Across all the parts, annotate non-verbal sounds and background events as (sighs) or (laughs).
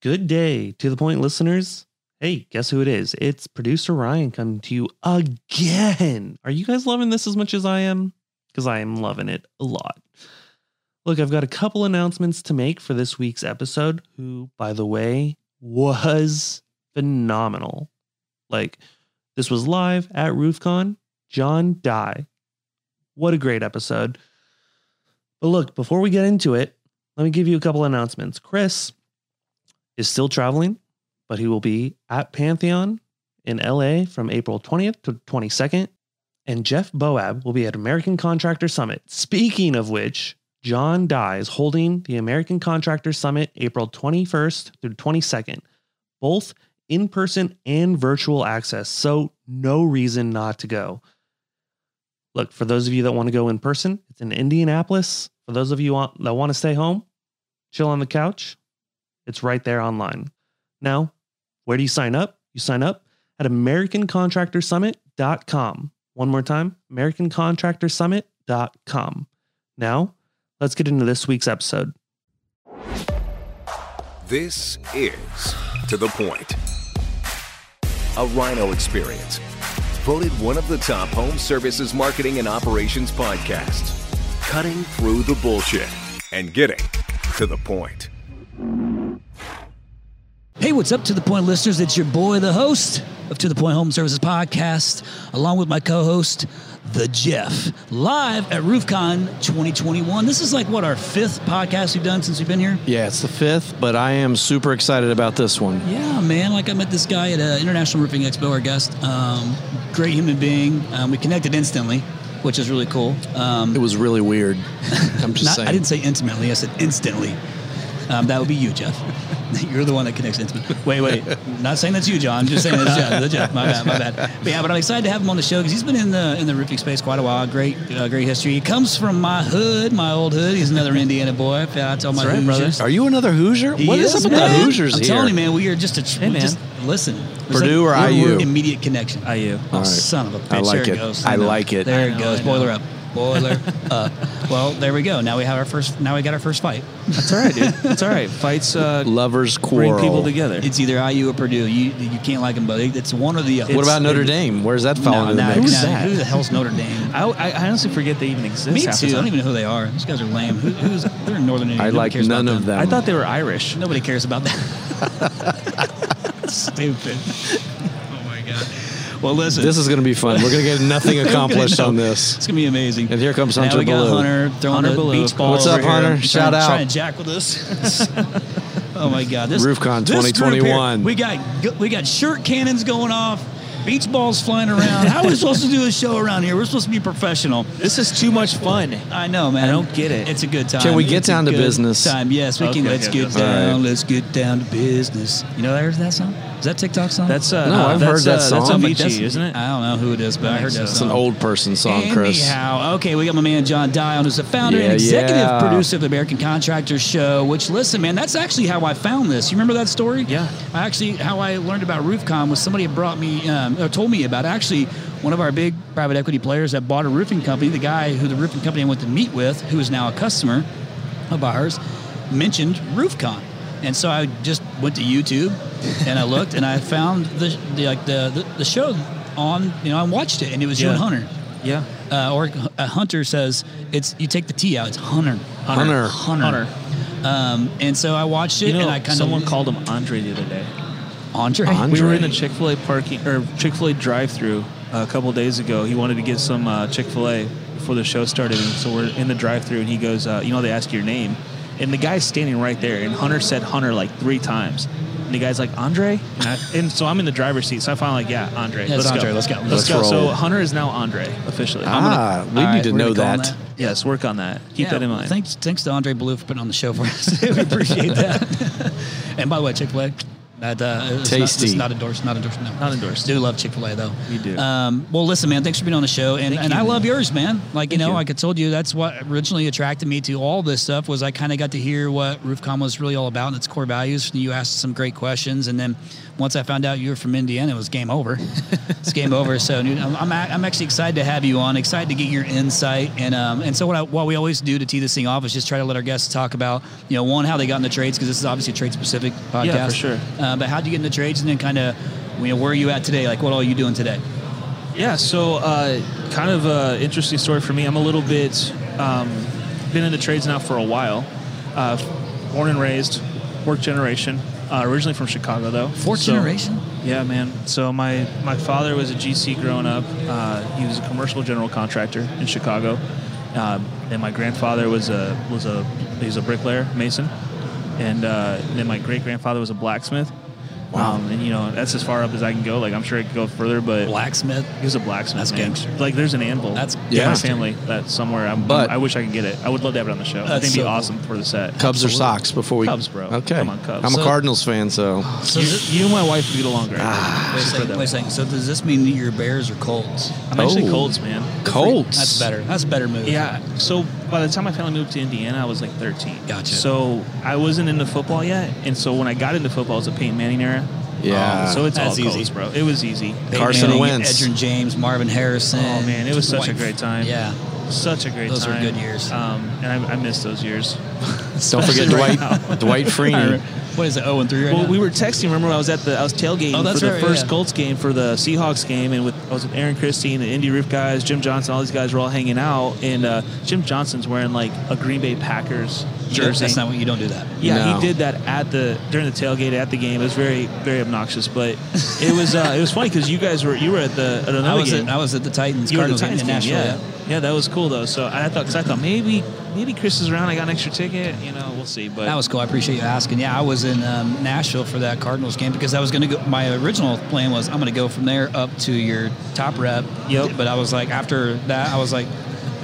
Good day to the point listeners. Hey, guess who it is? It's producer Ryan coming to you again. Are you guys loving this as much as I am? Because I am loving it a lot. Look, I've got a couple announcements to make for this week's episode, who, by the way, was phenomenal. Like, this was live at RoofCon. John Dye. What a great episode. But look, before we get into it, let me give you a couple announcements. Chris is still traveling, but he will be at Pantheon in LA from April 20th to 22nd. And Jeff Boab will be at American Contractor Summit. Speaking of which, John Dye is holding the American Contractor Summit April 21st through 22nd, both in person and virtual access. So, no reason not to go. Look, for those of you that want to go in person, it's in Indianapolis. For those of you that want to stay home, chill on the couch, it's right there online. Now, where do you sign up? You sign up at AmericanContractorSummit.com. One more time, AmericanContractorSummit.com. Now, let's get into this week's episode. This is To The Point, a Rhino experience. Voted one of the top home services marketing and operations podcasts. Cutting through the bullshit and getting to the point. Hey, what's up to the point listeners? It's your boy, the host of To the Point Home Services Podcast, along with my co host, the Jeff, live at RoofCon 2021. This is like what our fifth podcast we've done since we've been here. Yeah, it's the fifth, but I am super excited about this one. Yeah, man. Like I met this guy at uh, International Roofing Expo, our guest. Um, great human being. Um, we connected instantly, which is really cool. Um, It was really weird. (laughs) I'm just not, saying. I didn't say intimately. I said instantly. Um, that would be you, Jeff. (laughs) You're the one that connects intimately. Wait, wait. Not saying that's you, John. Just saying that's Jeff. That's Jeff. My bad. My bad. But yeah, but I'm excited to have him on the show because he's been in the in the roofing space quite a while. Great, uh, great history. He comes from my hood, my old hood. He's another Indiana boy. I tell my right, brother. Hoosiers. Are you another Hoosier? He what is, up with man. the Hoosiers I'm here? telling you, man. We are just a tr- Hey, man. Just listen. It's Purdue or we're- we're IU? Immediate connection. IU. Oh, right. son of a bitch. I like there it. goes. I know. like it. There it goes. I. Boiler up. Boiler up. Well, there we go. Now we have our first. Now we got our first fight. That's all right, dude. That's all right. Fights uh, Lovers bring quarrel. people together. It's either IU or Purdue. You you can't like them both. It's one or the other. What about Notre it- Dame? Where's that no, falling no, in the no, mix? Who's that? Who the hell's Notre Dame? I, I honestly forget they even exist. Me too. I don't even know who they are. These guys are lame. Who, who's they're in Northern Indiana. I Nobody like cares none about of them. I thought they were Irish. Nobody cares about that. (laughs) Stupid. Oh my god. Well, listen. This is going to be fun. We're going to get nothing (laughs) (laughs) accomplished on this. It's gonna be amazing. And here comes now Hunter we got Ballou. Hunter throwing Hunter the Ballou. beach ball. What's over up, here, Hunter? trying- Shout out. Trying to jack with us. (laughs) oh my God! This RoofCon this group 2021. here, we got we got shirt cannons going off, beach balls flying around. How are we supposed to do a show around here? We're supposed to be professional. This is too much fun. I know, man. I don't get it. It's a good time. Can we get It's a down to good business? Time, yes, we can. Let's okay, get down. All right. Let's get down to business. You know, there's that song. Is that TikTok song? That's uh, No, I've that's, heard that uh, That's song. Avicii, isn't it? I don't know who it is, but I heard that It's song. an old person song, Chris. Anyhow, okay, we got my man John Dye, who's the founder Yeah, and executive yeah. producer of the American Contractors Show. Which, listen, man, that's actually how I found this. You remember that story? Yeah. I actually, how I learned about RoofCon was somebody had brought me, um, or told me about. it. Actually, one of our big private equity players that bought a roofing company, the guy who the roofing company I went to meet with, who is now a customer of ours, mentioned RoofCon. And so I just went to YouTube and I looked and I found the, the like the, the the show on you know I watched it and it was you and Hunter Yeah. uh, or uh, Hunter says it's you take the T out. It's Hunter. Hunter. Hunter. Um, and so I watched it, You know, and I kind of someone of called him Andre the other day. Andre. Andre. We were in the Chick Fil A parking or Chick Fil A drive-through a couple days ago. He wanted to get some uh, Chick Fil A before the show started, and so we're in the drive-through, and he goes, uh, "You know, they ask your name," and the guy's standing right there, and Hunter said Hunter like three times. And the guy's like Andre, and, I, and so I'm in the driver's seat. So I finally like, yeah, Andre. Yeah, let's Andre, go. let's go. Let's, Let's go. So. Hunter is now Andre officially. I'm gonna- Ah, we need right, to know gonna that. yes, work on that. Keep Yeah, that in mind. Thanks, thanks to Andre Blue for putting on the show for us. (laughs) we appreciate that. (laughs) and by the way, Chick Fil A, That uh, it's Not, Tasty. not endorsed. Not endorsed. No. Not endorsed. Do love Chick Fil A though. We do. Um, well, listen, man. Thanks for being on the show, and, Thank and you, I man. love yours, man. Like you Thank know, you. like I told you, that's what originally attracted me to all this stuff. Was I kind of got to hear what RoofCon was really all about and its core values. And you asked some great questions, and then once I found out you were from Indiana, it was game over. (laughs) it's game over. So I'm, I'm I'm actually excited to have you on. Excited to get your insight, and um and so what I, what we always do to tee this thing off is just try to let our guests talk about you know one how they got in the trades because this is obviously a trade specific podcast. Yeah, for sure. Uh, but how'd you get in the trades, and then kind of you know where are you at today? Like what all you doing today? Yeah, so uh, kind of a interesting story for me. I'm a little bit um, been in the trades now for a while. Uh, born and raised, work generation. Uh, originally from Chicago, though. Fourth So- generation. Yeah, man. So my my father was a GC growing up. Uh, he was a commercial general contractor in Chicago. Um, and my grandfather was a was a he's a bricklayer, mason. And uh, then my great grandfather was a blacksmith. Wow. Um, and you know that's as far up as I can go. Like I'm sure I could go further, but Blacksmith. he was a blacksmith. That's man. gangster. Like there's an anvil. That's in my family. That's somewhere. I'm, But- I wish I could get it. I would love to have it on the show. I think it'd be so cool. awesome for the set. Cubs or Absolutely. Sox before we? Cubs, bro. Okay. Come on, Cubs. I'm So- a Cardinals fan, so (sighs) (sighs) So You, you and my wife get along great. wait, a Just put it second, wait a second. So does this mean that your Bears or Colts? I'm actually Oh. Colts, man. Colts. That's better. That's a better move. Yeah. So by the time my family moved to Indiana, I was like 13. Gotcha. So I wasn't into football yet, and so when I got into football, it was a Peyton Manning era. Yeah. Um, so it's That's all easy. Colts, bro. It was easy. Peyton Carson Manning, Wentz. Edgerrin James, Marvin Harrison. Oh man, it was such a great time. Yeah. Such a great Those were good years. Um, and I, I miss those years. don't forget (laughs) Especially right Dwight Dwight (laughs) Freeney. What is it? Zero and three right Well, now? we were texting. Remember, I was at the I was tailgating Oh, that's for the right, first yeah. Colts game for the Seahawks game, and with I was with Aaron Christie and the Indy Roof guys, Jim Johnson, all these guys were all hanging out, and uh, Jim Johnson's wearing like a Green Bay Packers jersey. That's not what you don't do that. yeah, No. he did that at the during the tailgate at the game. It was very very obnoxious, but it was uh, it was funny because you guys were you were at the at another I was game. at, I was at the Titans you were the Cardinals game Titans in game, Nashville. yeah. yeah, that was cool though. So I thought because I thought maybe maybe Chris is around. I got an extra ticket. You know, we'll see. But That was cool. I appreciate you asking. Yeah, I was in um, Nashville for that Cardinals game because I was going to go. My original plan was I'm going to go from there up to your top rep. Yep. But I was like, after that, I was like,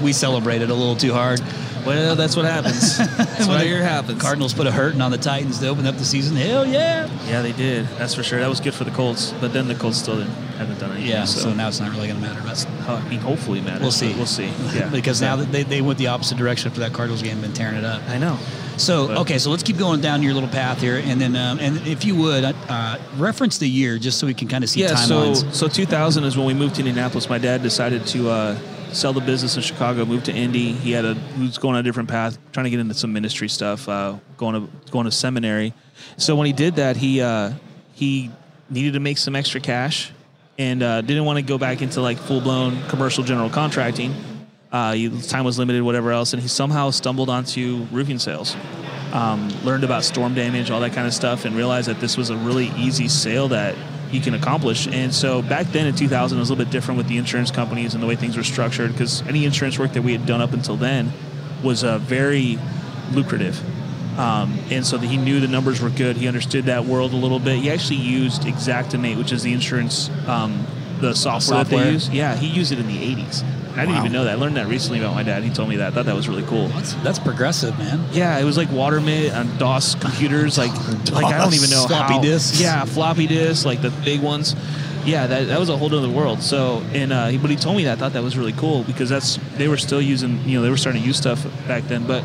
we celebrated a little too hard. Well, that's what happens. (laughs) that's what I hear happens. Cardinals put a hurting on the Titans to open up the season. Hell yeah. Yeah, they did. That's for sure. That was good for the Colts, but then the Colts still didn't, haven't done anything. Yeah. so, So, now it's not really going to matter. But I mean, hopefully, it matters. we'll see. We'll see. (laughs) Yeah, because now that they, they went the opposite direction after that Cardinals game, been tearing it up. I know. So But- okay, so let's keep going down your little path here, and then um, and if you would uh, reference the year just so we can kind of see Yeah. So timelines. so 2000 is when we moved to Indianapolis. My dad decided to uh, sell the business in Chicago, move to Indy. He had a was going on a different path, trying to get into some ministry stuff, uh, going to going to seminary. So when he did that, he uh, he needed to make some extra cash and uh, didn't want to go back into like full blown commercial general contracting. Uh, he, time was limited, whatever else, and he somehow stumbled onto roofing sales. Um, learned about storm damage, all that kind of stuff, and realized that this was a really easy sale that he can accomplish. And so back then in 2000, it was a little bit different with the insurance companies and the way things were structured because any insurance work that we had done up until then was uh, very lucrative. Um, and so that he knew the numbers were good. He understood that world a little bit. He actually used Xactimate, which is the insurance, um, the software, that they use. Yeah, he used it in the 80s. I didn't Wow. even know that. I learned that recently about my dad. He told me that. I thought that was really cool. that's that's progressive, man. Yeah, it was like WaterMit on DOS computers, like (laughs) like I don't even know Floppy how. disks? Yeah, floppy disks, like the big ones. Yeah, that, that was a whole other world. So, and uh, he- but he told me that. I thought that was really cool because that's they were still using, you know, they were starting to use stuff back then. But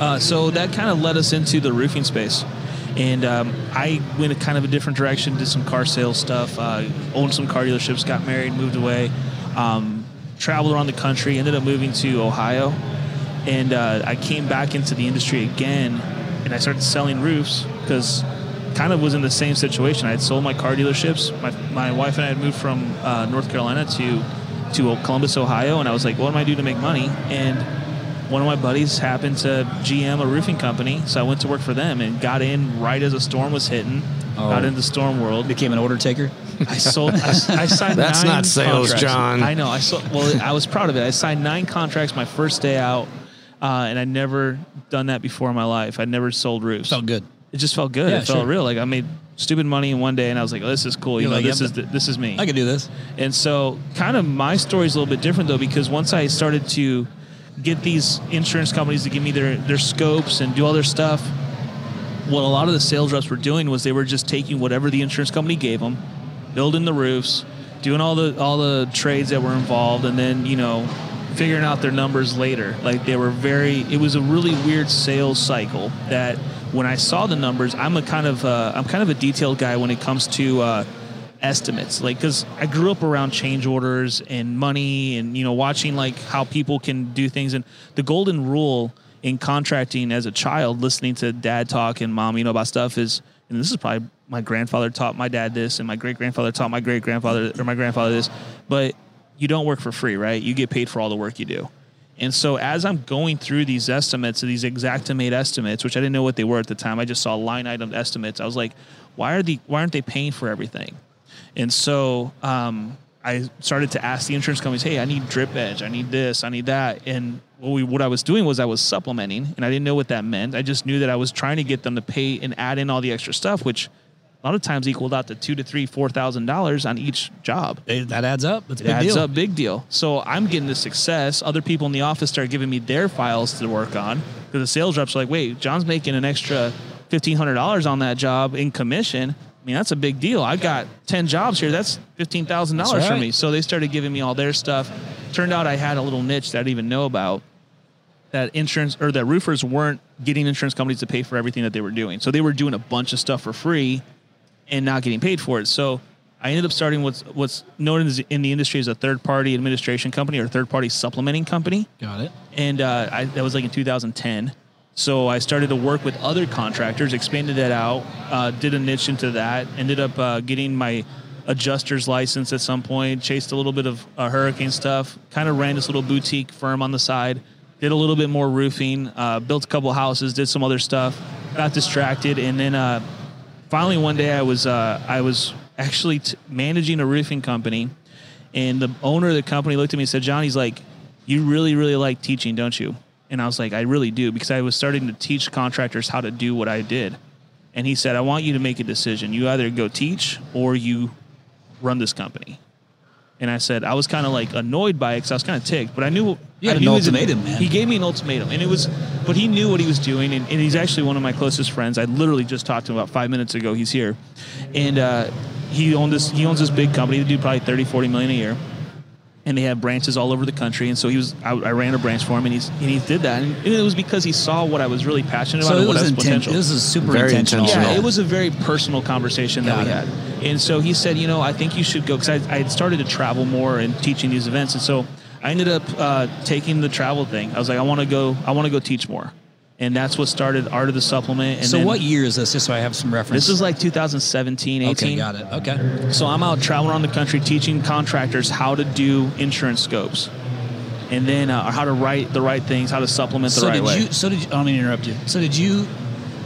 uh, so that kind of led us into the roofing space. And um, I went a kind of a different direction, did some car sales stuff, uh, owned some car dealerships, got married, moved away, um, traveled around the country, ended up moving to Ohio. And uh, I came back into the industry again and I started selling roofs because kind of was in the same situation. I had sold my car dealerships. My, my wife and I had moved from uh, North Carolina to, to Columbus, Ohio. And I was like, what am I do to make money? And one of my buddies happened to GM a roofing company, so I went to work for them and got in right as a storm was hitting. Oh. Got into the storm world. Became an order taker. I sold. I, I (laughs) signed. That's nine not sales, contracts. John. I know. I sold. Well, I was proud of it. I signed nine contracts my first day out, uh, and I'd never done that before in my life. I'd never sold roofs. Felt good. It just felt good. Yeah, it felt sure. real. Like I made stupid money in one day, and I was like, oh, "This is cool." You You're know, like, this yep, is the, this is me. I can do this. And so, kind of my story is a little bit different though, because once I started to get these insurance companies to give me their their scopes and do all their stuff, what a lot of the sales reps were doing was they were just taking whatever the insurance company gave them, building the roofs, doing all the all the trades that were involved, and then you know figuring out their numbers later. Like they were very. It was a really weird sales cycle that when I saw the numbers, I'm a kind of uh, I'm kind of a detailed guy when it comes to. Uh, estimates. Like because i grew up around change orders and money and you know watching like how people can do things. And the golden rule in contracting as a child listening to dad talk and mom you know about stuff is and this is probably my grandfather taught my dad this and my great grandfather taught my great grandfather or my grandfather this but you don't work for free right? You get paid for all the work you do. And so as i'm going through these estimates these Xactimate estimates which i didn't know what they were at the time i just saw line item estimates i was like why are the why aren't they paying for everything and so um, I started to ask the insurance companies, "Hey, I need drip edge, I need this, I need that." And what we what I was doing was I was supplementing, and I didn't know what that meant. I just knew that I was trying to get them to pay and add in all the extra stuff, which a lot of times equaled out to two to three, four thousand dollars on each job. Hey, that adds up. That's a It big adds deal. up, big deal. So I'm getting the success. Other people in the office start giving me their files to work on because the sales reps are like, "Wait, John's making an extra fifteen hundred dollars on that job in commission." I mean, that's a big deal. I've got ten jobs here. That's fifteen thousand dollars That's for me. So they started giving me all their stuff. Turned out I had a little niche that I didn't even know about. That insurance or that roofers weren't getting insurance companies to pay for everything that they were doing. So they were doing a bunch of stuff for free and not getting paid for it. So I ended up starting what's what's known as, in the industry as a third party administration company or third party supplementing company, Got it. and uh, I, that was like in 2010. So I started to work with other contractors, expanded that out, uh, did a niche into that, ended up uh, getting my adjuster's license at some point, chased a little bit of uh, hurricane stuff, kind of ran this little boutique firm on the side, did a little bit more roofing, uh, built a couple houses, did some other stuff, got distracted, and then uh, finally one day I was uh, I was actually t- managing a roofing company, and the owner of the company looked at me and said, "John, he's like, you really really like teaching, don't you?" And I was like, "I really do," because I was starting to teach contractors how to do what I did. And he said, "I want you to make a decision. You either go teach or you run this company." And I said, I was kind of like annoyed by it because I was kind of ticked, but I knew. Had I an knew he was- ultimatum, man. He gave me an ultimatum, and it was, but he knew what he was doing, and, and he's actually one of my closest friends. I literally just talked to him about five minutes ago. He's here, and uh, he owned this. He owns this big company. They do probably 30, 40 million a year, and they have branches all over the country. And so he was. I, I ran a branch for him, and he's and he did that, and it was because he saw what I was really passionate about So and it what was has inten- potential. This is super Very intentional. intentional. Yeah, it was a very personal conversation that Got we it. had. And so he said, you know, I think you should go because I, I had started to travel more and teaching these events. And so I ended up uh, taking the travel thing. I was like, I want to go, I want to go teach more. And that's what started Art of the Supplement. And So what year is this? Just so I have some reference. This is like 2017, 18. Okay, got it. Okay. So I'm out traveling around the country teaching contractors how to do insurance scopes. And then uh, how to write the right things, how to supplement the So right did way. you? So did you, I don't mean to interrupt you. So did you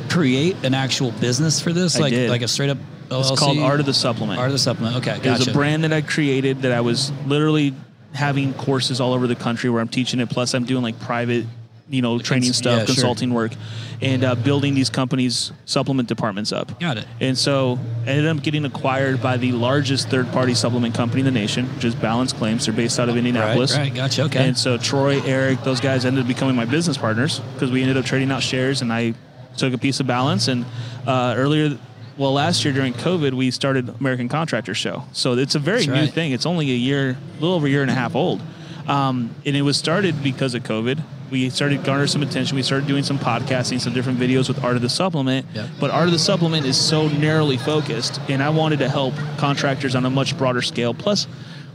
create an actual business for this? I like did. like a straight up LLC? it's called Art of the Supplement. Art of the Supplement. Okay, gotcha. It was a brand that I created that I was literally having courses all over the country where I'm teaching it. Plus, I'm doing like private, you know, training Cons- stuff, yeah, sure. consulting work, and uh, building these companies' supplement departments up. Got it. And so I ended up getting acquired by the largest third-party supplement company in the nation, which is Balance Claims. They're based out of Indianapolis. Right, right, gotcha, okay. And so Troy, Eric, those guys ended up becoming my business partners because we ended up trading out shares, and I took a piece of Balance. And uh, earlier, well, last year during COVID, we started American Contractor Show. So it's a very That's new right. thing. It's only a year, a little over a year and a half old, um, and it was started because of COVID. We started garner some attention. We started doing some podcasting, some different videos with Art of the Supplement. Yep. But Art of the Supplement is so narrowly focused, and I wanted to help contractors on a much broader scale. Plus,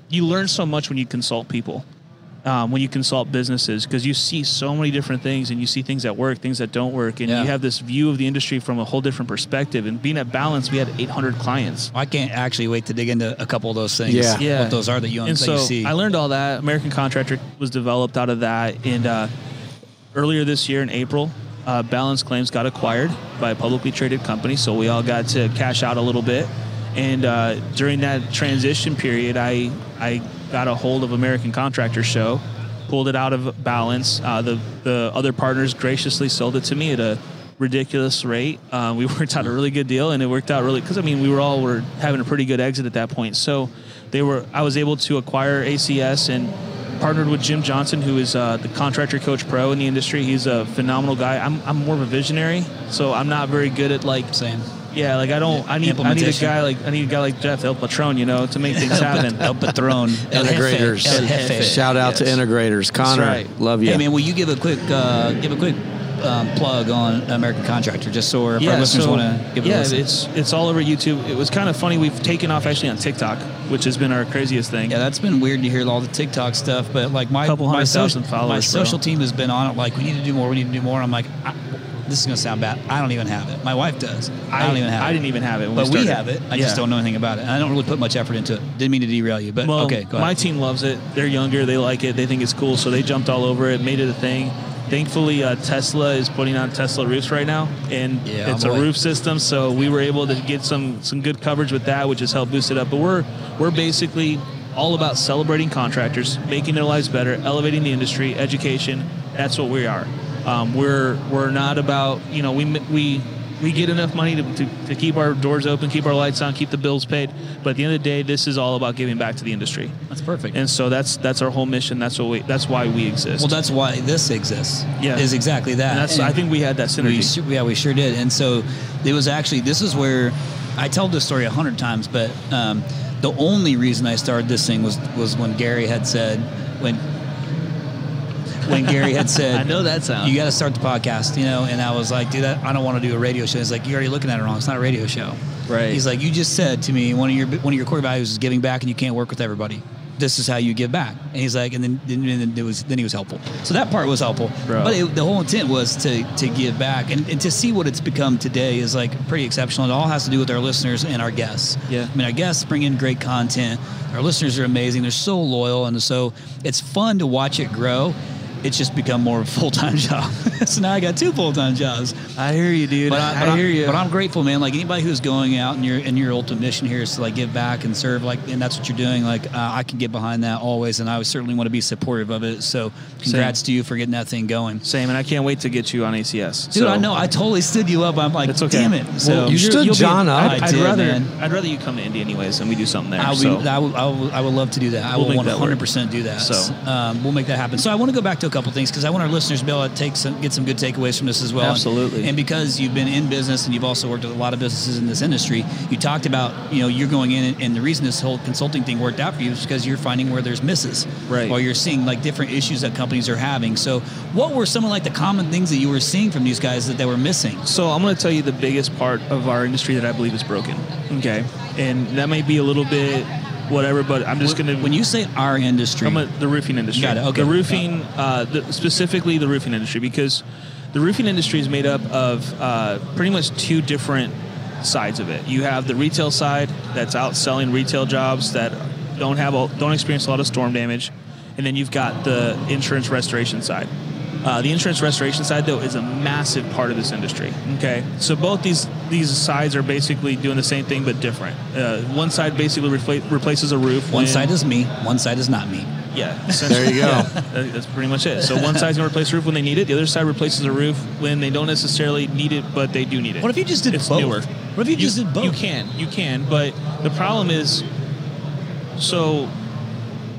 you learn so much when you consult people, um, when you consult businesses, because you see so many different things, and you see things that work, things that don't work, and Yeah. you have this view of the industry from a whole different perspective. And being at Balance, we had 800 clients. I can't actually wait to dig into a couple of those things. Yeah. Yeah. What those are that you, and so you see. I learned all that. American Contractor was developed out of that, and uh, earlier this year in April, uh, Balance Claims got acquired by a publicly traded company, so we all got to cash out a little bit. And uh, during that transition period, I I got a hold of American Contractor Show, pulled it out of Balance. Uh, the the other partners graciously sold it to me at a ridiculous rate. Uh, we (laughs) worked out a really good deal, and it worked out really because I mean we were all were having a pretty good exit at that point. So they were I was able to acquire ACS and partnered with Jim Johnson, who is uh, the contractor coach pro in the industry. He's a phenomenal guy. I'm, I'm more of a visionary, so I'm not very good at like Same. Yeah, like I don't. I need I need a guy like I need a guy like Jeff El Patron, you know, to make things happen. El Patron. (laughs) El Jefe. Integrators. El Jefe. Shout out to integrators. Connor, right. love you. Hey man, will you give a quick uh, give a quick um, plug on American Contractor, just so our, if our listeners want to give it yeah, a listen? it's it's all over YouTube. It was kind of funny. We've taken off actually on TikTok, which has been our craziest thing. Yeah, that's been weird to hear all the TikTok stuff, but like my Couple my, hundred social, followers, my bro. social team has been on it. Like we need to do more. We need to do more. I'm like, I, this is gonna sound bad. I don't even have it. My wife does. I, don't even have I it. didn't even have it. When but we, we, have it. I just don't know anything about it. And I don't really put much effort into it. Didn't mean to derail you, but Well, okay, go my team loves it. They're younger. They like it. They think it's cool. So they jumped all over it, made it a thing. Thankfully, uh, Tesla is putting on Tesla roofs right now, and Yeah, it's I'm a roof system. So we were able to get some some good coverage with that, which has helped boost it up. But we're we're basically all about celebrating contractors, making their lives better, elevating the industry, education. That's what we are. Um, we're we're not about you know we we we get enough money to, to, to keep our doors open, keep our lights on, keep the bills paid. But at the end of the day, this is all about giving back to the industry. That's perfect. And so that's that's our whole mission. That's what we. That's why we exist. well, that's why this exists. Yeah. is exactly that. And that's. I think we had that synergy. We, su- yeah, we sure did. And so it was actually, this is where I tell this story a hundred times, but um, the only reason I started this thing was, was when Gary had said, when, when Gary had said, (laughs) I know that sound. You got to start the podcast, you know? And I was like, dude, I, I don't want to do a radio show. He's like, you're already looking at it wrong. It's not a radio show. Right. He's like, you just said to me, one of your, one of your core values is giving back and you can't work with everybody. This is how you give back. And he's like, and then, then, it was, then he was helpful. So that part was helpful. Bro. But it, the whole intent was to to give back and, and to see what it's become today is like pretty exceptional. It all has to do with our listeners and our guests. Yeah. I mean, our guests bring in great content. Our listeners are amazing. They're so loyal, and so it's fun to watch it grow. It's just become more of a full time (laughs) job. so now I got two full time jobs. I hear you, dude. But, I, I, hear I'm, you. but I'm grateful, man. Like anybody who's going out and your and your ultimate mission here is to like give back and serve, like, and that's what you're doing. Like, uh, I can get behind that always, and I would certainly want to be supportive of it. So, congrats to you for getting that thing going. Same, and I can't wait to get you on ACS. Dude, So- I know. I totally stood you up. I'm like, It's okay. damn it. So Well, you stood be- John up. I'd, I I'd did, rather. man. I'd rather you come to Indy anyways, and we do something there. I'll be, so. I, will, I, will, I would love to do that. I We'll will make 100% do that. So. um, we'll make that happen. So I want to go back to a couple things because I want our listeners to be able to take some, get some good takeaways from this as well. Absolutely. And, because you've been in business and you've also worked with a lot of businesses in this industry, you talked about you know you're going in and, and the reason this whole consulting thing worked out for you is because you're finding where there's misses, Right. Or you're seeing like different issues that companies are having. So what were some of like the common things that you were seeing from these guys that they were missing? So I'm going to tell you the biggest part of our industry that I believe is broken. Okay, and that may be a little bit whatever, but I'm just going to When you say our industry, I'm a, the roofing industry. Got it, okay. The roofing, uh, the, specifically the roofing industry, because the roofing industry is made up of uh, pretty much two different sides of it. You have the retail side that's out selling retail jobs that don't have a, don't experience a lot of storm damage, and then you've got the insurance restoration side. Uh, the insurance restoration side, though, is a massive part of this industry. Okay, so both these these sides are basically doing the same thing but different. Uh, one side basically repla- replaces a roof. one when- side is me, one side is not me. yeah. There you go. Yeah, that- that's pretty much it. So one side's gonna replace the roof when they need it. The other side replaces a roof when they don't necessarily need it, but they do need it. What if you just did it's both? newer? What if you just did both? You can, you can, but the problem is, so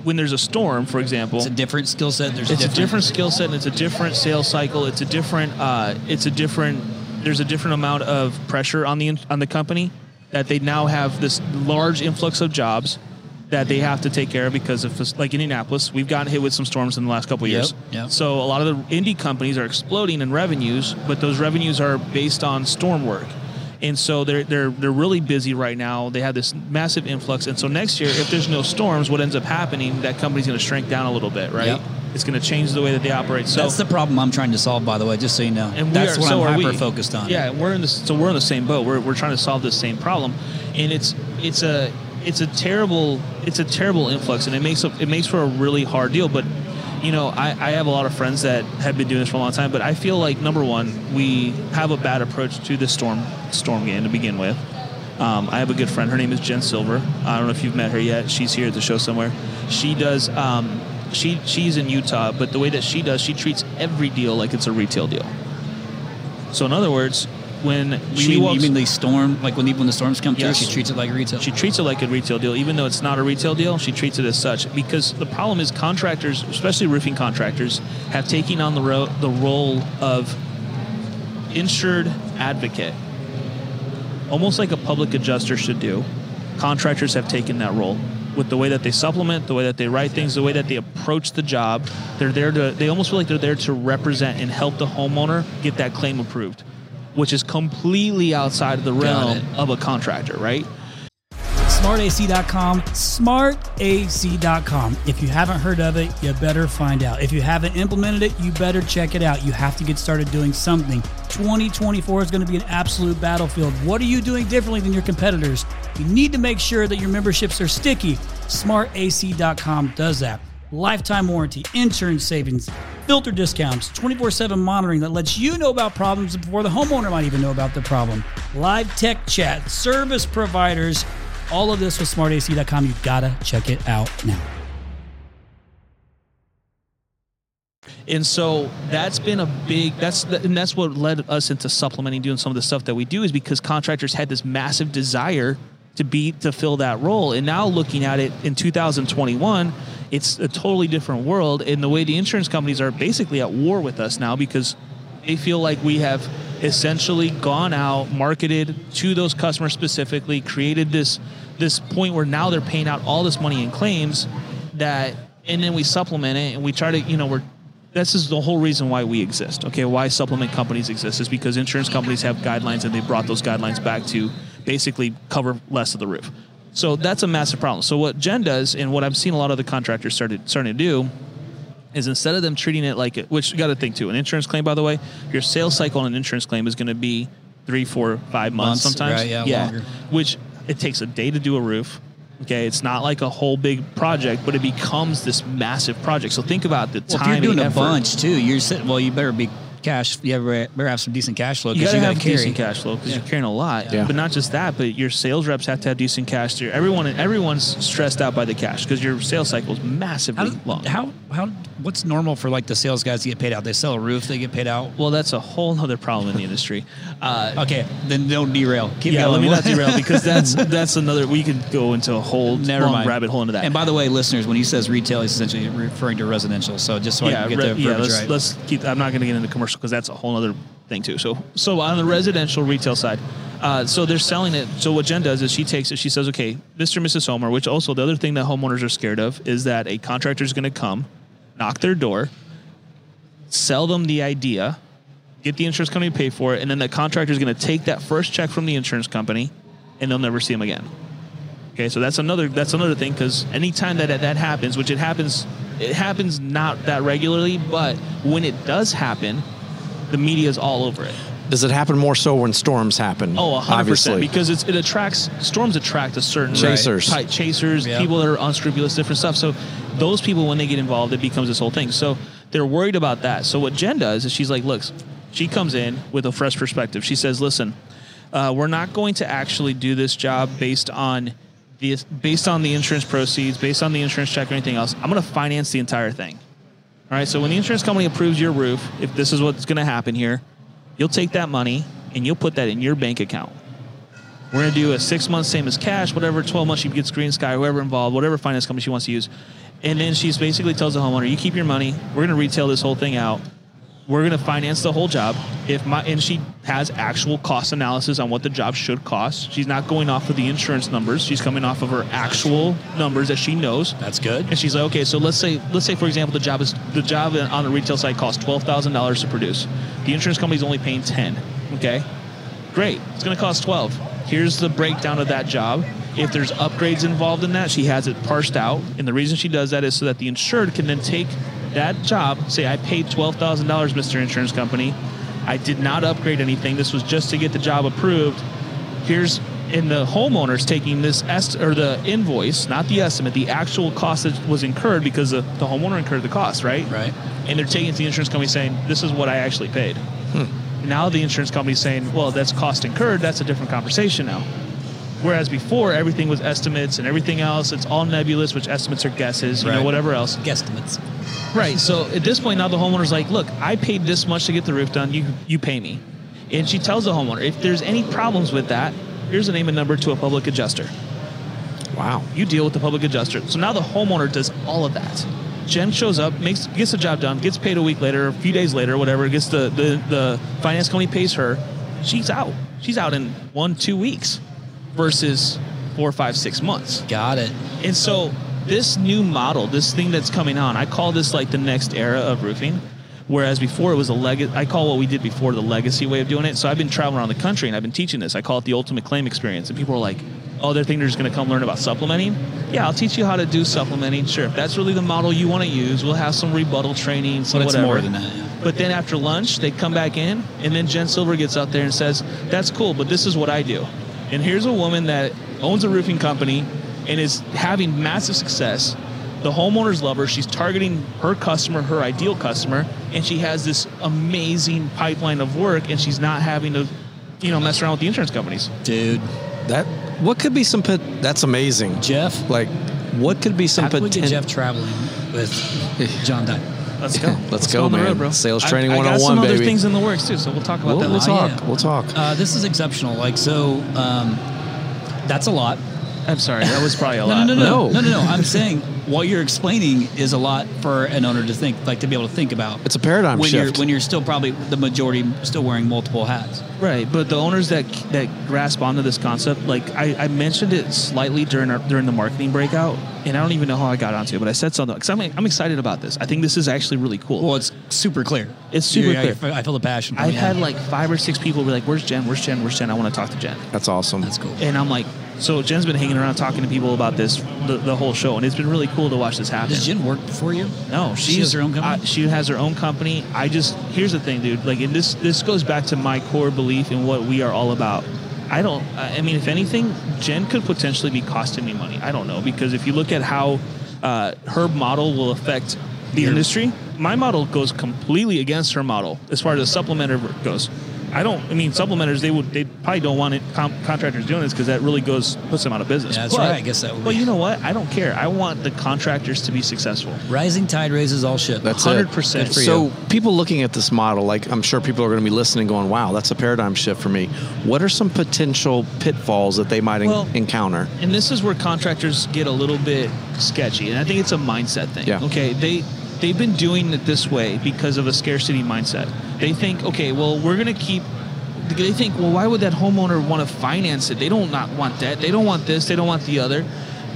when there's a storm, for example, It's a different skill set. There's it's a different skill set and it's a different sales cycle. It's a different. Uh, it's a different. There's a different amount of pressure on the on the company that they now have this large influx of jobs that they have to take care of because of this- like Indianapolis, we've gotten hit with some storms in the last couple of Yep, years. yep. So a lot of the Indy companies are exploding in revenues, but those revenues are based on storm work. And so they're they're they're really busy right now. They have this massive influx, and so next year, if there's no storms, what ends up happening? That company's going to shrink down a little bit, right? Yep. It's going to change the way that they operate. So That's the problem I'm trying to solve, by the way, just so you know. and That's are, what so I'm hyper focused on. Yeah, we're in the so we're in the same boat. We're, we're trying to solve this same problem, and it's it's a it's a terrible it's a terrible influx, and it makes a, it makes for a really hard deal. But you know, I, I have a lot of friends that have been doing this for a long time, but I feel like number one, we have a bad approach to the storm storm game to begin with. Um, I have a good friend. Her name is Jen Silver. I don't know if you've met her yet. She's here at the show somewhere. She does. Um, she she's in Utah, but the way that she does, she treats every deal like it's a retail deal. So in other words, when You she mean, walks, you mean the storm, like when the, when the storms come Yes. through, she treats it like retail. she treats it like a retail deal, even though it's not a retail deal. She treats it as such because the problem is contractors, especially roofing contractors, have taken on the ro- the role of insured advocate, almost like a public adjuster should do. Contractors have taken that role with the way that they supplement, the way that they write things, the way that they approach the job. They're there to. They almost feel like they're there to represent and help the homeowner get that claim approved, which is completely outside of the realm of a contractor, right? smartac.com smartac.com if you haven't heard of it you better find out. If you haven't implemented it you better check it out. You have to get started doing something. 2024 is going to be an absolute battlefield. What are you doing differently than your competitors? You need to make sure that your memberships are sticky. Smartac.com does that lifetime warranty insurance savings filter discounts 24-7 monitoring that lets you know about problems before the homeowner might even know about the problem live tech chat service providers all of this with smartac.com. You gotta check it out now. And so that's been a big that's and that's what led us into supplementing doing some of the stuff that we do is because contractors had this massive desire to be to fill that role. And now looking at it in 2021, it's a totally different world and the way the insurance companies are basically at war with us now because they feel like we have essentially gone out, marketed to those customers specifically, created this this point where now they're paying out all this money in claims that and then we supplement it and we try to, you know, we're this is the whole reason why we exist. Okay, why supplement companies exist is because insurance companies have guidelines and they brought those guidelines back to basically cover less of the roof. So that's a massive problem. So what Jen does, and what I've seen a lot of the contractors started starting to do, is instead of them treating it like, which you got to think too, an insurance claim, by the way, your sales cycle on an insurance claim is going to be three, four, five months, Months, sometimes. right, yeah, longer. Which it takes a day to do a roof. Okay, it's not like a whole big project, but it becomes this massive project. So think about the Well, time. if you're doing a bebunch too, you're sitting. Well, you better be cash. You better better have some decent cash flow You because gotta you, have got to carry. decent cash flow because Yeah. you're carrying a lot. Yeah. But not just that, but your sales reps have to have decent cash. Too. Everyone, everyone's stressed out by the cash because your sales cycle is massively does- long. how how what's normal for like the sales guys to get paid out? They sell a roof, they get paid out. well, that's a whole other problem in the industry. Uh, Okay, then don't derail. Keep yeah, going. let me not derail because (laughs) that's that's another. We could go into a whole Never mind. rabbit hole into that. And by the way, listeners, when he says retail, he's essentially referring to residential. So just so I yeah, can get re- the yeah. Let's right. let's keep. I'm not going to get into commercial because that's a whole other thing too. So so on the residential retail side, uh, so they're selling it. So what Jen does is she takes it. She says, okay, Mr. and Mrs. Homer. Which also the other thing that homeowners are scared of is that a contractor is going to come, knock their door, sell them the idea, get the insurance company to pay for it, and then the contractor is going to take that first check from the insurance company, and they'll never see them again. Okay, so that's another that's another thing because anytime that that happens, which it happens, it happens not that regularly, but when it does happen, the media is all over it. Does it happen more so when storms happen? Oh, 100 percent Obviously. because it's, it attracts storms attract a certain Chasers. type chasers, Yeah. people that are unscrupulous, different stuff. So those people, when they get involved, it becomes this whole thing. So they're worried about that. So what Jen does is she's like, look, she comes in with a fresh perspective. She says, listen, uh, we're not going to actually do this job based on the based on the insurance proceeds, based on the insurance check or anything else. I'm going to finance the entire thing. All right. So when the insurance company approves your roof, if this is what's going to happen here, you'll take that money and you'll put that in your bank account. We're going to do a six months, same as cash, whatever, 12 months, she gets GreenSky, whoever involved, whatever finance company she wants to use. And then she's basically tells the homeowner, you keep your money. We're going to retail this whole thing out. We're going to finance the whole job. If my and she has actual cost analysis on what the job should cost. She's not going off of the insurance numbers. She's coming off of her actual numbers that she knows. That's good. And she's like, okay, so let's say, let's say for example, the job is the job on the retail side costs twelve thousand dollars to produce. The insurance company's only paying ten. Okay, great. It's going to cost twelve. Here's the breakdown of that job. If there's upgrades involved in that, she has it parsed out. And the reason she does that is so that the insured can then take that job, say, I paid twelve thousand dollars, Mr. Insurance Company. I did not upgrade anything. This was just to get the job approved. Here's and the homeowner's taking this est- or the invoice, not the estimate, the actual cost that was incurred because the, the homeowner incurred the cost, right? Right. And they're taking it to the insurance company saying, "This is what I actually paid." Hmm. Now the insurance company's saying, "Well, that's cost incurred. That's a different conversation now." Whereas before, everything was estimates and everything else. It's all nebulous, which estimates are guesses, you know, whatever else. Guesstimates. Right. So at this point now the homeowner's like, look, I paid this much to get the roof done. You you pay me. And she tells the homeowner, if there's any problems with that, here's a name and number to a public adjuster. Wow. You deal with the public adjuster. So now the homeowner does all of that. Jen shows up, makes gets the job done, gets paid a week later, a few days later, whatever. Gets the the, the finance company pays her. She's out. She's out in one two weeks, versus four, five, six months. Got it. And so this new model, this thing that's coming on, I call this like the next era of roofing. Whereas before it was a legacy, I call what we did before the legacy way of doing it. So I've been traveling around the country and I've been teaching this. I call it the ultimate claim experience. And people are like, oh, they're thinking they're just going to come learn about supplementing. Yeah, I'll teach you how to do supplementing. Sure, if that's really the model you want to use, we'll have some rebuttal training, some But it's whatever. more than that. yeah. But then after lunch, they come back in, and then Jen Silver gets out there and says, "That's cool, but this is what I do." And here's a woman that owns a roofing company and is having massive success. The homeowners love her. She's targeting her customer, her ideal customer, and she has this amazing pipeline of work, and she's not having to, you know, mess around with the insurance companies. Dude, That what could be some pot- that's amazing. Jeff, Like what could be some how can we get potential Jeff traveling with John Dye? Let's go. (laughs) Let's go, on the man. road, bro. Sales I- training I, got 101, some other things in the works too, so we'll talk about We'll, that. we'll later. Oh, talk. yeah. We'll talk. Uh, this is exceptional. Like so, um, that's a lot. I'm sorry, that was probably a No, lot. no, no, no, No. no, no, no. I'm saying what you're explaining is a lot for an owner to think, like to be able to think about. It's a paradigm when shift. you're when you're still probably the majority still wearing multiple hats. Right, but the owners that that grasp onto this concept, like I, I mentioned it slightly during our, during the marketing breakout, and I don't even know how I got onto it, but I said something because I'm, I'm excited about this. I think this is actually really cool. Well, it's super clear. It's super Yeah, clear. I feel the passion. I've had like five or six people be like, "Where's Jen? Where's Jen? Where's Jen? I want to talk to Jen." That's awesome. That's cool. And I'm like, so Jen's been hanging around talking to people about this the, the whole show, and it's been really cool to watch this happen. Does Jen work for you? No, she's, She has her own company? uh, she has her own company. I just here's the thing, dude. Like, and this this goes back to my core belief in what we are all about. I don't. I I mean, if anything, Jen could potentially be costing me money. I don't know because if you look at how uh, her model will affect the industry, my model goes completely against her model as far as the supplementer goes. I don't. I mean, supplementers they would they probably don't want it, com- contractors doing this because that really goes puts them out of business. Yeah, that's right. I guess that would But you know what? I don't care. I want the contractors to be successful. Rising tide raises all ship. That's Hundred it. percent for So you. people looking at this model, like I'm sure people are going to be listening, going, "Wow, that's a paradigm shift for me." What are some potential pitfalls that they might en- Well- encounter? And this is where contractors get a little bit sketchy, and I think it's a mindset thing. Yeah. Okay, they they've been doing it this way because of a scarcity mindset. They think, okay, well, we're gonna keep. They think, well, why would that homeowner want to finance it? They don't not want that. They don't want this. They don't want the other.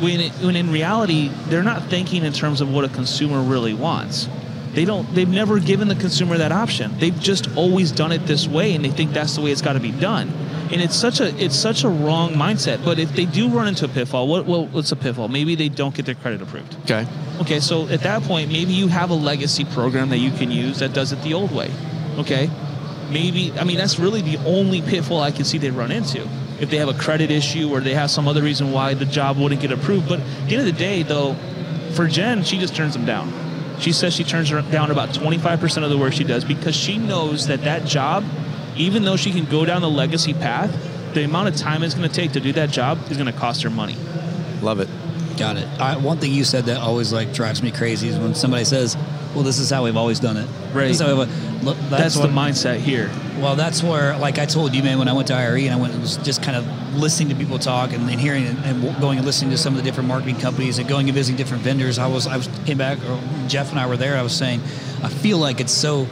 When, it, when in reality, they're not thinking in terms of what a consumer really wants. They don't. They've never given the consumer that option. They've just always done it this way, and they think that's the way it's got to be done. And it's such a it's such a wrong mindset. But if they do run into a pitfall, what well, what's a pitfall? Maybe they don't get their credit approved. Okay. Okay, so at that point, maybe you have a legacy program that you can use that does it the old way. Okay, maybe I mean that's really the only pitfall I can see they run into. If they have a credit issue or they have some other reason why the job wouldn't get approved. But at the end of the day, though, for Jen, she just turns them down. She says she turns down about 25% of the work she does because she knows that that job, even though she can go down the legacy path, the amount of time it's going to take to do that job is going to cost her money. Love it. Got it. I, one thing you said that always like drives me crazy is when somebody says, "Well, this is how we've always done it." Right. This is how look, That's, the what- mindset here. Well, that's where, like I told you, man, when I went to IRE and I went and was just kind of listening to people talk and, and hearing and, and going and listening to some of the different marketing companies and going and visiting different vendors. I was, I was came back. Or Jeff and I were there. I was saying, I feel like it's so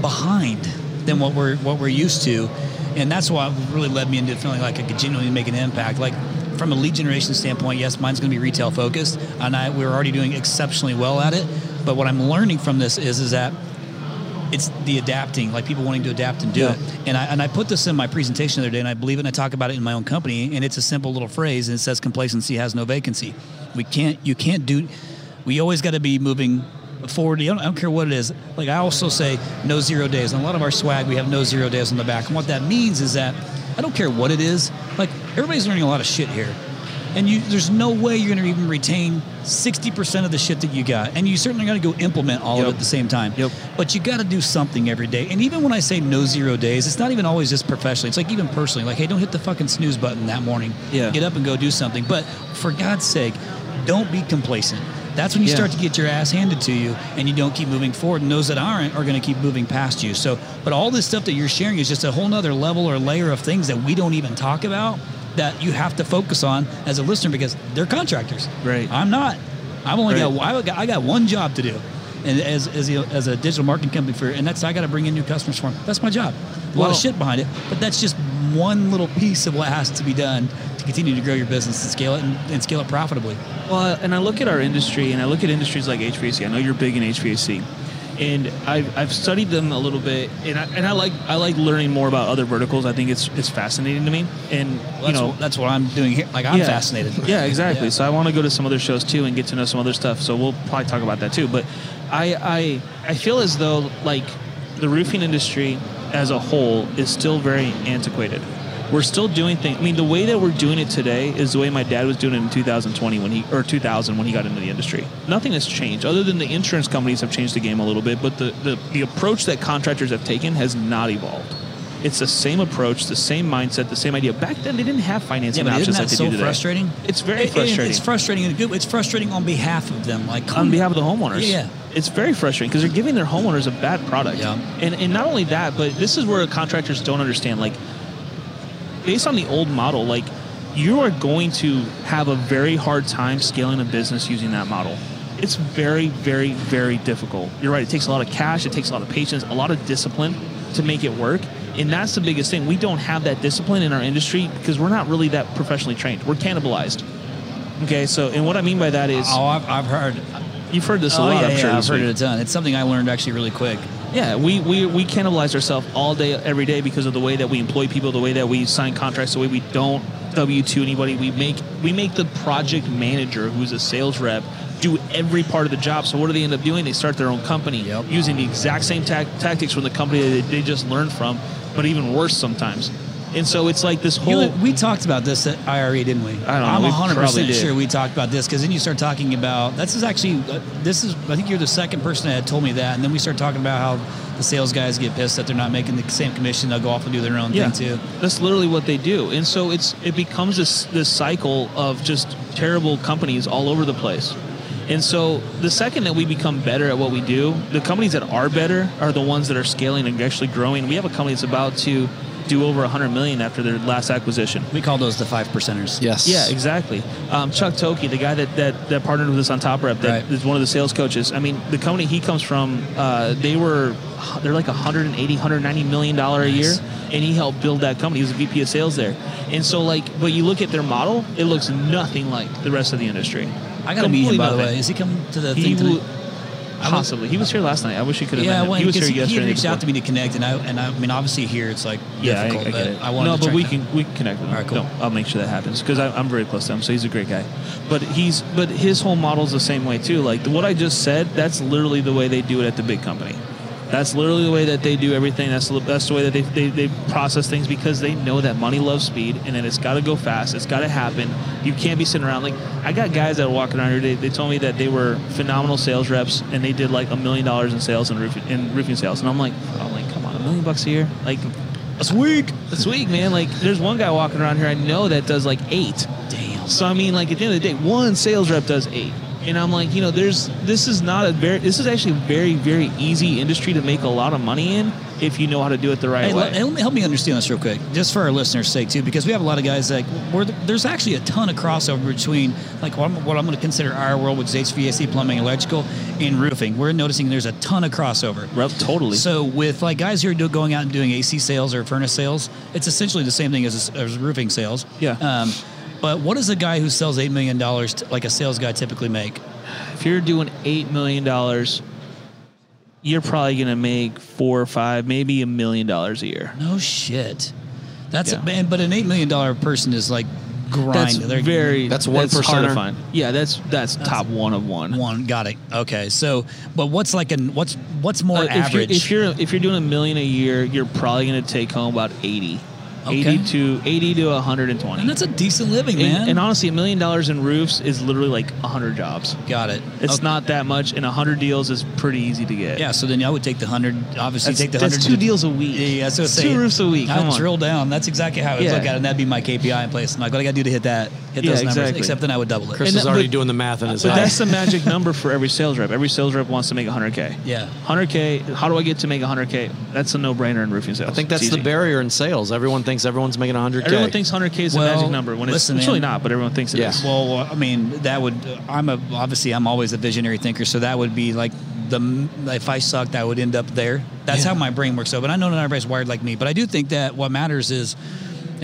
behind than what we're what we're used to, and that's what really led me into feeling like I could genuinely make an impact. Like from a lead generation standpoint, yes, mine's going to be retail focused, and I we're already doing exceptionally well at it. But what I'm learning from this is is that it's the adapting, like people wanting to adapt and do Yeah. it. And I and I put this in my presentation the other day, and I believe it. And I talk about it in my own company, and it's a simple little phrase, and it says complacency has no vacancy. We can't, you can't do. We always got to be moving forward. I don't, I don't care what it is. Like I also say, no zero days. And a lot of our swag, we have no zero days on the back. And what that means is that I don't care what it is. Like everybody's learning a lot of shit here. And you, there's no way you're going to even retain 60% of the shit that you got. And you certainly got to go implement all of it at the same time. Yep. But you got to do something every day. And even when I say no zero days, it's not even always just professionally. It's like even personally. Like, hey, don't hit the fucking snooze button that morning. Yeah. Get up and go do something. But for God's sake, don't be complacent. That's when you Yeah. start to get your ass handed to you, and you don't keep moving forward. And those that aren't are going to keep moving past you. So, but all this stuff that you're sharing is just a whole nother level or layer of things that we don't even talk about that you have to focus on as a listener because they're contractors. Right. I'm not. I've only Right. got I got I got one job to do, and as as a, as a digital marketing company for, and that's I got to bring in new customers for them. That's my job. A lot of shit behind it, but that's just one little piece of what has to be done to continue to grow your business and scale it and, and scale it profitably. Well, and I look at our industry, and I look at industries like HVAC. I know you're big in HVAC, and I've, I've studied them a little bit, and I, and I like I like learning more about other verticals. I think it's it's fascinating to me, and you That's, know what, that's what I'm doing here. Like I'm Yeah. fascinated. (laughs) Yeah, exactly. Yeah. So I want to go to some other shows too and get to know some other stuff. So we'll probably talk about that too. But I I I feel as though like the roofing industry as a whole is still very antiquated. We're still doing things. I mean, the way that we're doing it today is the way my dad was doing it in 2020 when he or 2000 when he got into the industry. Nothing has changed other than the insurance companies have changed the game a little bit, but the the, the approach that contractors have taken has not evolved. It's the same approach, the same mindset, the same idea. Back then, they didn't have financing Yeah, but options isn't like that they so do today. frustrating? It's very It- it- frustrating. It's frustrating. in a good- It's frustrating on behalf of them. Like on behalf of the homeowners. Yeah. It's very frustrating because they're giving their homeowners a bad product. Yeah. And and not only that, but this is where contractors don't understand. Like, based on the old model, like you are going to have a very hard time scaling a business using that model. It's very, very, very difficult. You're right. It takes a lot of cash. It takes a lot of patience, a lot of discipline to make it work. And that's the biggest thing. We don't have that discipline in our industry because we're not really that professionally trained. We're cannibalized. Okay, so and what I mean by that is Oh, I've, I've heard. you've heard this a oh, lot. yeah, I'm yeah, sure. I've heard week. it a ton. It's something I learned actually really quick. Yeah, we, we, we cannibalize ourselves all day, every day because of the way that we employ people, the way that we sign contracts, the way we don't W two anybody. We make we make the project manager, who's a sales rep, do every part of the job. So what do they end up doing? They start their own company Yep. using the exact same tac tactics from the company that they just learned from, but even worse sometimes. And so it's like this whole. You, we talked about this at IRE, didn't we? I don't know, I'm 100 percent sure we talked about this because then you start talking about this is actually uh, this is I think you're the second person that had told me that, and then we start talking about how the sales guys get pissed that they're not making the same commission. They'll go off and do their own yeah, thing too. that's literally what they do. And so it's it becomes this this cycle of just terrible companies all over the place. And so the second that we become better at what we do, the companies that are better are the ones that are scaling and actually growing. We have a company that's about to do over 100 million after their last acquisition. We call those the five percenters. Yes. Yeah, exactly. Um, Chuck Toki, the guy that, that, that partnered with us on Top Rep, that Right. is one of the sales coaches. I mean, the company he comes from, uh, they were they're like 180, 190 million dollar a year, and he helped build that company. He was a VP of sales there, and so like, but you look at their model, it looks nothing like the rest of the industry. I got to meet him Completely by the way. Is he coming to the He thing tonight? Possibly. He was here last night. I wish he could have. Yeah, well, he was here he, yesterday. he reached out to me to connect, and I and I, I mean obviously here it's like Yeah, I, I difficult, get it. but I no, to but we that. can we can connect with him. All right, cool. No, I'll make sure that happens because I'm very close to him, so he's a great guy. But he's but his whole model is the same way too. Like what I just said, that's literally the way they do it at the big company. That's literally the way that they do everything. That's the, that's the way that they, they, they process things because they know that money loves speed and then it's got to go fast. It's got to happen. You can't be sitting around. Like, I got guys that are walking around here. They, they told me that they were phenomenal sales reps and they did like a million dollars in sales in roofing, in roofing sales. And I'm like, I'm like, come on, a million bucks a year? Like, That's weak. that's weak, man. Like, there's one guy walking around here I know that does like eight. Damn. So I mean, like at the end of the day, one sales rep does eight, and I'm like, you know, there's this is not a very this is actually a very very easy industry to make a lot of money in if you know how to do it the right Hey, way. let, help me- help me understand this real quick, just for our listeners' sake too, because we have a lot of guys like we're, there's actually a ton of crossover between like what I'm, what I'm going to consider our world, which is HVAC, plumbing, electrical, and roofing. We're noticing there's a ton of crossover. Rep- totally. So with like guys who are do, going out and doing AC sales or furnace sales, it's essentially the same thing as, as roofing sales. Yeah. Um, but what does a guy who sells eight million dollars, like a sales guy, typically make? if you're doing eight million dollars, you're probably gonna make four or five, maybe a million dollars a year. No shit. That's Yeah. a man, but an eight million dollar person is like grind. That's They're- very That's one hard to percenter. find. Yeah, that's that's top one of one. One, got it. Okay, so but what's like an what's what's more Uh, if you're average? if you're if you're doing a million a year, you're probably going to take home about 80. Okay. 80 to 80 to 120. and that's a decent living, man. And, and honestly, a million dollars in roofs is literally like 100 jobs. got it. It's Okay. not that much, and 100 deals is pretty easy to get. Yeah, so then I would take the hundred. Obviously, That's, take the 100. that's two deals a week. Yeah, yeah, that's It's two roofs a week. I drill down. That's exactly how I would Yeah. look at it. And that'd be my KPI in place. I'm like, what I got to do to hit that? Hit Yeah, those numbers. exactly. Except then I would double it. Chris And is that- already but- doing the math in his But head. that's the magic (laughs) number for every sales rep. Every sales rep wants to make 100K. Yeah. 100K. How do I get to make 100K? That's a no-brainer in roofing sales. I think that's the barrier in sales. Everyone thinks everyone's making 100K. Everyone thinks 100K is the Well, magic number when it's, listen, it's really not, but everyone thinks it is. Yeah. Well, I mean, that would. I'm a obviously I'm always a visionary thinker, so that would be like the if I sucked, I would end up there. That's Yeah. how my brain works. So, but I know not everybody's wired like me. But I do think that what matters is,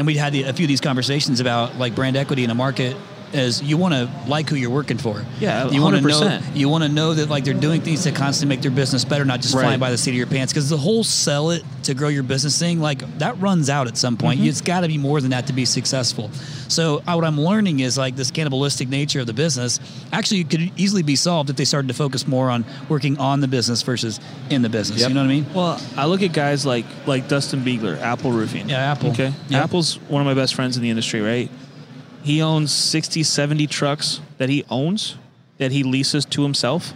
and we'd had a few of these conversations about like brand equity in a market. Is you want to like who you're working for. Yeah, you want to know you want to know that like they're doing things to constantly make their business better, not just Right. flying by the seat of your pants. Because the whole sell it to grow your business thing, like that runs out at some point. It's got to be more than that to be successful. So uh, what I'm learning is like this cannibalistic nature of the business actually could easily be solved if they started to focus more on working on the business versus in the business. Yep. You know what I mean? Well, I look at guys like like Dustin Biegler, Apple Roofing. Yeah, Apple. Okay. Yeah. Apple's one of my best friends in the industry, right? He owns 60, 70 trucks that he owns that he leases to himself,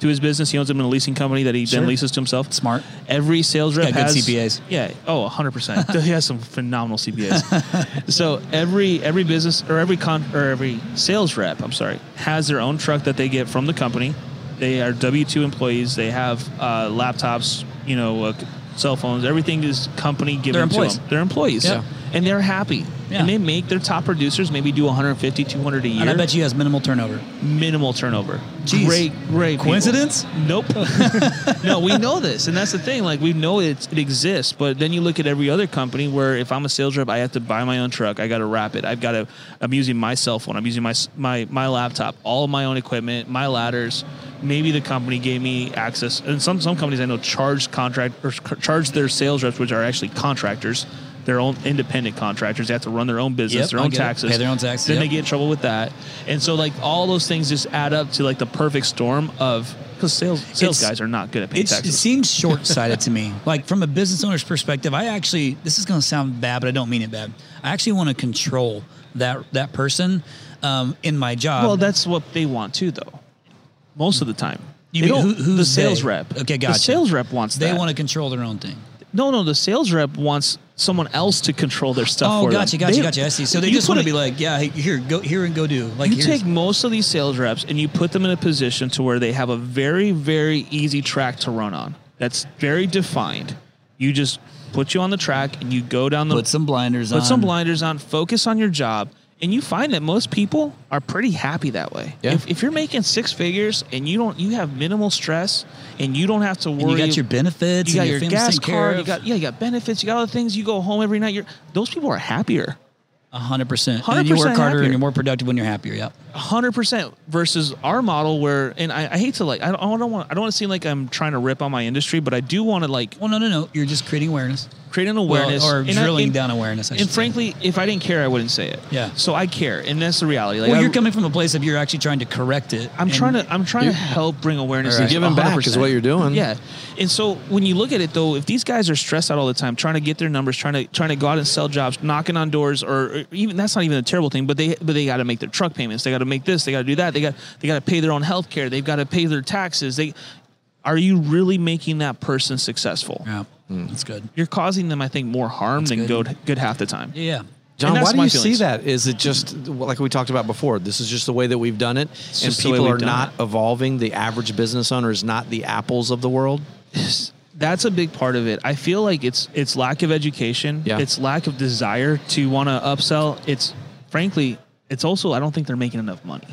to his business. He owns them in a leasing company that he Sure. then leases to himself. Smart. Every sales rep got good has CPAs. Yeah. Oh, 100%. (laughs) he has some phenomenal CPAs. (laughs) so every every business or every con or every sales rep, I'm sorry, has their own truck that they get from the company. They are W two employees. They have uh, laptops, you know, uh, cell phones. Everything is company given They're to employees. them. They're employees. Yeah. And they're happy. Yeah. And they make their top producers maybe do 150, 200 a year. And I bet you has minimal turnover. minimal turnover. Jeez. Great, great. people. Coincidence? Nope. (laughs) no, we know this, and that's the thing. Like we know it, it exists, but then you look at every other company where if I'm a sales rep, I have to buy my own truck. I got to wrap it. I've got to. I'm using my cell phone. I'm using my my my laptop. All of my own equipment. My ladders. Maybe the company gave me access, and some some companies I know charge contract or charge their sales reps, which are actually contractors. Their own independent contractors. They have to run their own business, Yep, their own it. taxes, Pay their own taxes, Then yep. they get in trouble with that, and so like all those things just add up to like the perfect storm of because sales sales It's- guys are not good at paying It's, it seems short sighted to me. (laughs) Like from a business owner's perspective, I actually this is going to sound bad, but I don't mean it bad. I actually want to control that that person um, in my job. well, that's what they want too, though. Most of the time, You They mean who- who's the sales they? rep? Okay, gotcha. The sales rep wants they that. want to control their own thing. No, no, the sales rep wants someone else to control their stuff. Oh, for gotcha, them. gotcha, They- gotcha. I see. So they just want to be like, yeah, here, go here and go do. Like you take most of these sales reps and you put them in a position to where they have a very, very easy track to run on. That's very defined. You just put you on the track and you go down the put some blinders on. put some blinders on, focus on your job, and you find that most people are pretty happy that way. Yeah. If, if you're making six figures and you don't, you have minimal stress and you don't have to worry. And you got your benefits. you got your family's gas card. You got yeah, you got benefits. You got other things. You go home every night. You're those people are happier. A hundred percent. And you 100% work harder happier. and you're more productive when you're happier. Yep. Hundred percent versus our model where and I, I hate to like I don't, I don't want I don't want to seem like I'm trying to rip on my industry, but I do want to like Well, no, no, no. You're just creating awareness. create an awareness or and I- drilling and- down awareness. I And should say. frankly, if I didn't care, I wouldn't say it. Yeah. So I care, and that's the reality. Like well, you're coming from a place of you're actually trying to correct it. I'm trying to I'm trying to help bring awareness. You're to giving back is what you're doing. Yeah, and so when you look at it though, if these guys are stressed out all the time, trying to get their numbers, trying to trying to go out and sell jobs, knocking on doors, or, or even that's not even a terrible thing. But they but they got to make their truck payments. They got to make this. They got to do that. They got they got to pay their own health care. They've got to pay their taxes. They are you really making that person successful? Yeah, that's good. You're causing them, I think, more harm than good. good good half the time. Yeah. John, why do you feelings. see that? Is it just like we talked about before? This is just the way that we've done it, and just the way people are not it. evolving. The average business owner is not the apples of the world. that's a big part of it. I feel like it's it's lack of education. Yeah. It's lack of desire to want to upsell. It's frankly, it's also I don't think they're making enough money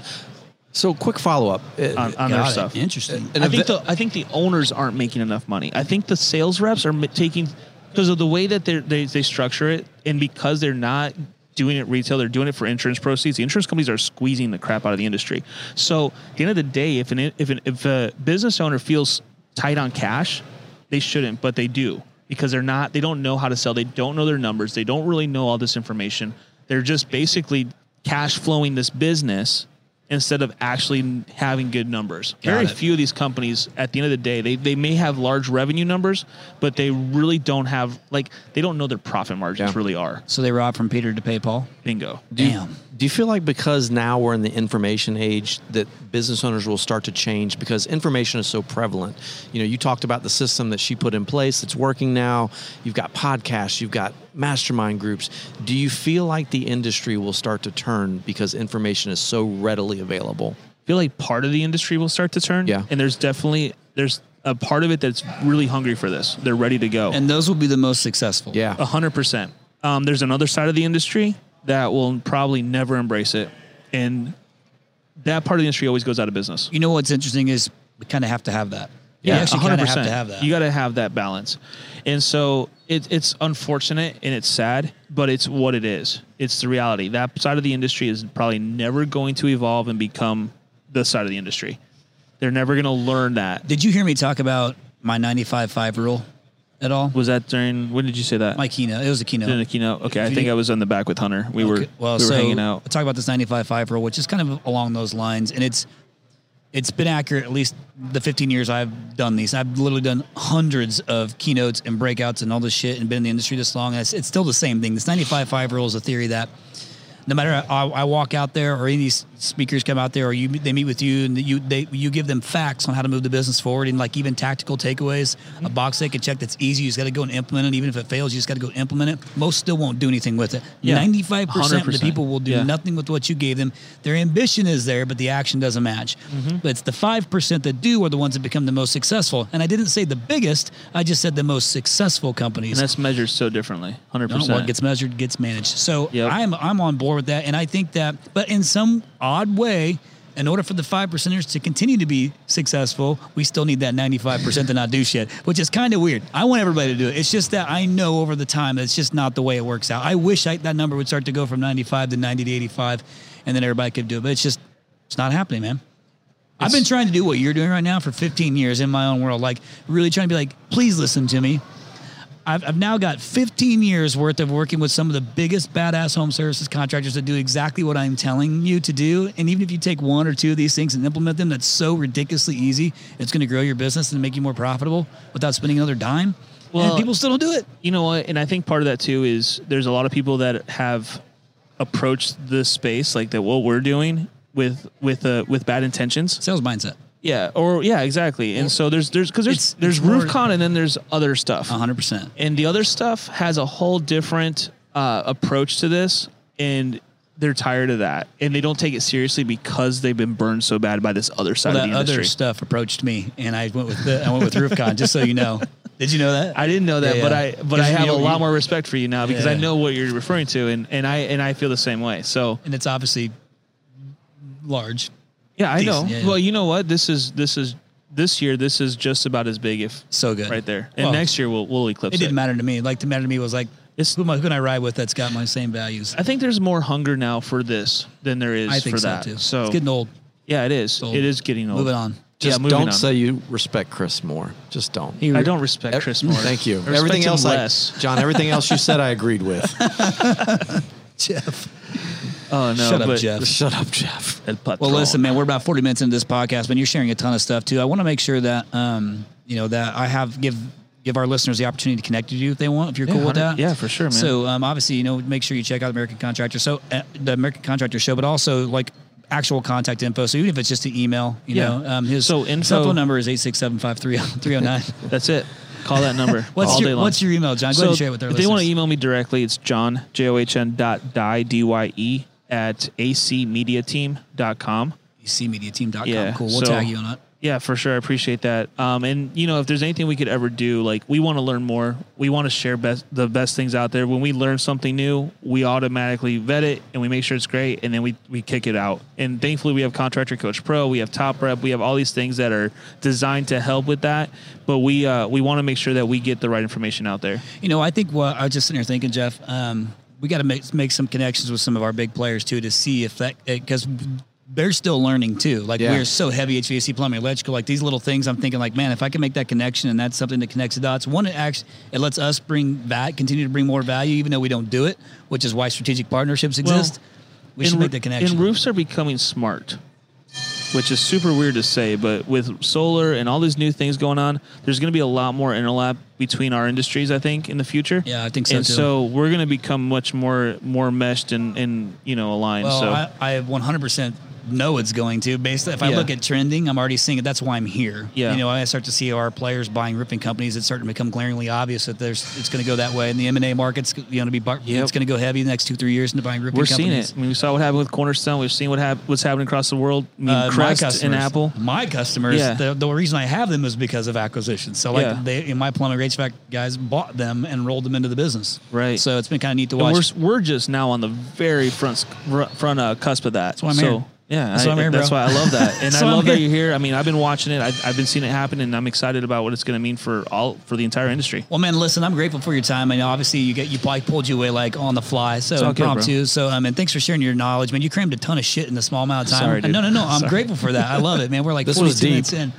So, quick follow up. on, on uh, their it. stuff. Interesting. And I think the- I think the owners aren't making enough money. I think the sales reps are taking because of the way that they they they structure it, and because they're not doing it retail, they're doing it for insurance proceeds. The insurance companies are squeezing the crap out of the industry. So at the end of the day, if an if an, if a business owner feels tight on cash, they shouldn't, but they do because they're not. They don't know how to sell. They don't know their numbers. They don't really know all this information. They're just basically cash flowing this business instead of actually having good numbers. Got Very it. few of these companies at the end of the day, they, they may have large revenue numbers, but they really don't have like they don't know their profit margins Yeah. really are. So they robbed from Peter to pay Paul. Bingo. Damn. Do you feel like because now we're in the information age that business owners will start to change because information is so prevalent? You know, you talked about the system that she put in place that's working now. You've got podcasts, you've got mastermind groups. Do you feel like the industry will start to turn because information is so readily available? I feel like part of the industry will start to turn. Yeah. And there's definitely there's a part of it that's really hungry for this. They're ready to go. And those will be the most successful. Yeah. A hundred percent. Um, there's another side of the industry that will probably never embrace it, and that part of the industry always goes out of business. You know what's interesting is we kind of have to have that. you Yeah, actually kind hundred of have to have that. You got to have that balance, and so it, it's unfortunate and it's sad, but it's what it is. It's the reality. That side of the industry is probably never going to evolve and become the side of the industry. They're never going to learn that. Did you hear me talk about my 95-5 rule at all? Was that during? When did you say that? My keynote. It was a keynote. During the keynote. Okay, I If you think need- I was in the back with Hunter. We were well, we were so hanging out. I talk about this 95-5 rule, which is kind of along those lines, and it's it's been accurate at least the 15 years I've done these. I've literally done hundreds of keynotes and breakouts and all this shit, and been in the industry this long. And it's, it's still the same thing. This 95-5 rule is a theory that no matter I, I walk out there or any of these speakers come out there or you they meet with you and you they you give them facts on how to move the business forward and like even tactical takeaways a box they can check that's easy you just got to go and implement it even if it fails you just got to go implement it most still won't do anything with it Yeah. 95% of the people will do Yeah. nothing with what you gave them their ambition is there but the action doesn't match Mm-hmm. but it's the 5% that do are the ones that become the most successful and I didn't say the biggest I just said the most successful companies And that's measured so differently. Hundred no, percent. what gets measured gets managed. So Yep. I'm I'm on board with that, and I think that, but in some odd way, in order for the five percenters to continue to be successful, we still need that 95 percent to not do shit, which is kind of weird. I want everybody to do it. It's just that I know over the time that it's just not the way it works out. I wish I, that number would start to go from 95 to 90 to 85, and then everybody could do it, but it's just it's not happening, man. I've been trying to do what you're doing right now for 15 years in my own world, like really trying to be like, please listen to me. I've, I've now got 15 years worth of working with some of the biggest badass home services contractors that do exactly what I'm telling you to do. And even if you take one or two of these things and implement them, that's so ridiculously easy. It's going to grow your business and make you more profitable without spending another dime. Well- and people still don't do it. You know what? And I think part of that too is there's a lot of people that have approached this space like that what we're doing with with uh, with bad intentions. Sales mindset. Yeah, or yeah, exactly. And so there's there's because there's It's- there's it's more- RoofCon and then there's other stuff. 100%. And the other stuff has a whole different uh, approach to this, and they're tired of that, and they don't take it seriously because they've been burned so bad by this other side of that the other industry. stuff approached me, and I went with the, I went with RoofCon. just so you know, (laughs) did you know that? I didn't know that, Yeah, but yeah. I but 'Cause I you have know, a lot more respect for you now because I Yeah. know what you're referring to, and, and I and I feel the same way. So and it's obviously large. Yeah, I know. Yeah, yeah. Well, you know what? This is this is this year. This is just about as big, if So good. right there. And Well, next year we'll we'll eclipse It it. didn't matter to me. Like to matter to me was like, It's- who, am I, who can I ride with that's got my same values? I think there's more hunger now for this than there is I think for so that. too. So it's getting old. yeah, it is. old. It is getting old. Moving on. Just yeah, moving don't on. say you respect Chris more. Just don't. I don't respect Chris Moore. (laughs) Thank you. I respect everything him else, I, less. John. Everything else you said, I agreed with. (laughs) Jeff. Oh no, Shut up, Jeff. Shut up, Jeff. Well, listen, man, we're about 40 minutes into this podcast, but you're sharing a ton of stuff too. I want to make sure that, um, you know, that I have give give our listeners the opportunity to connect with you if they want, if you're Yeah, cool with that. yeah, for sure, man. So, um, obviously, you know, make sure you check out American Contractor. So, uh, the American Contractor Show, but also like actual contact info. So, even if it's just an email, you Yeah. know, um, his So cell info- phone number is 867 309. (laughs) That's it. Call that number (laughs) What's your. What's your email, John? Go ahead and share it with our if they want to email me directly, it's john, J-O-H-N dot Dye, D-Y-E, at acmediateam.com. cmediateam.com. Yeah, cool. We'll so- tag you on it. Yeah, for sure. I appreciate that. Um, and you know, if there's anything we could ever do, like we want to learn more. We want to share best the best things out there. When we learn something new, we automatically vet it and we make sure it's great, and then we we kick it out. And thankfully, we have Contractor Coach Pro, we have Top Rep, we have all these things that are designed to help with that. But we uh, we want to make sure that we get the right information out there. You know, I think what I was just sitting here thinking, Jeff. Um, we got to make make some connections with some of our big players too to see if that eh, because they're still learning too. Like Yeah. we're so heavy HVAC, plumbing, electrical. Like these little things, I'm thinking like, man, if I can make that connection and that's something that connects the dots. One, it actually it lets us bring that continue to bring more value, even though we don't do it, which is why strategic partnerships exist. we should make the connection. And roofs are becoming smart. Which is super weird to say, but with solar and all these new things going on, there's going to be a lot more interlap between our industries. I think in the future. Yeah, I think so, And too. so we're going to become much more more meshed and and you know aligned. Well, so I, I 100% know it's going to. Based, if I Yeah. look at trending, I'm already seeing it. That's why I'm here. Yeah. You know, I start to see our players buying roofing companies. It's starting to become glaringly obvious that there's it's going to go that way. And the M and A market's going to be bar- Yep. it's going to go heavy the next two three years into buying roofing we're companies. seeing it. I mean, we saw what happened with Cornerstone. We've seen what hap- what's happening across the world. I mean, Uh, my Crest and customers, Apple. My customers, Yeah. the, the reason I have them is because of acquisitions. So like Yeah. they, my plumbing HVAC guys bought them and rolled them into the business. Right. So it's been kind of neat to watch. we're we're just now on the very front front uh, cusp of that. That's why I'm so, here. Yeah, That's I- why I'm here, that's why I love that, (laughs) and I love that you're here. I mean, I've been watching it. I, I've been seeing it happen, and I'm excited about what it's going to mean for all for the entire industry. Well, man, listen, I'm grateful for your time. I know obviously you get you probably pulled you away like on the fly, so It's all good, bro. impromptu. so, um, mean, thanks for sharing your knowledge, man. You crammed a ton of shit in a small amount of time. Sorry, dude. no, no, no. I'm (laughs) Sorry. grateful for that. I love it, man. We're like This 42 was deep. minutes in.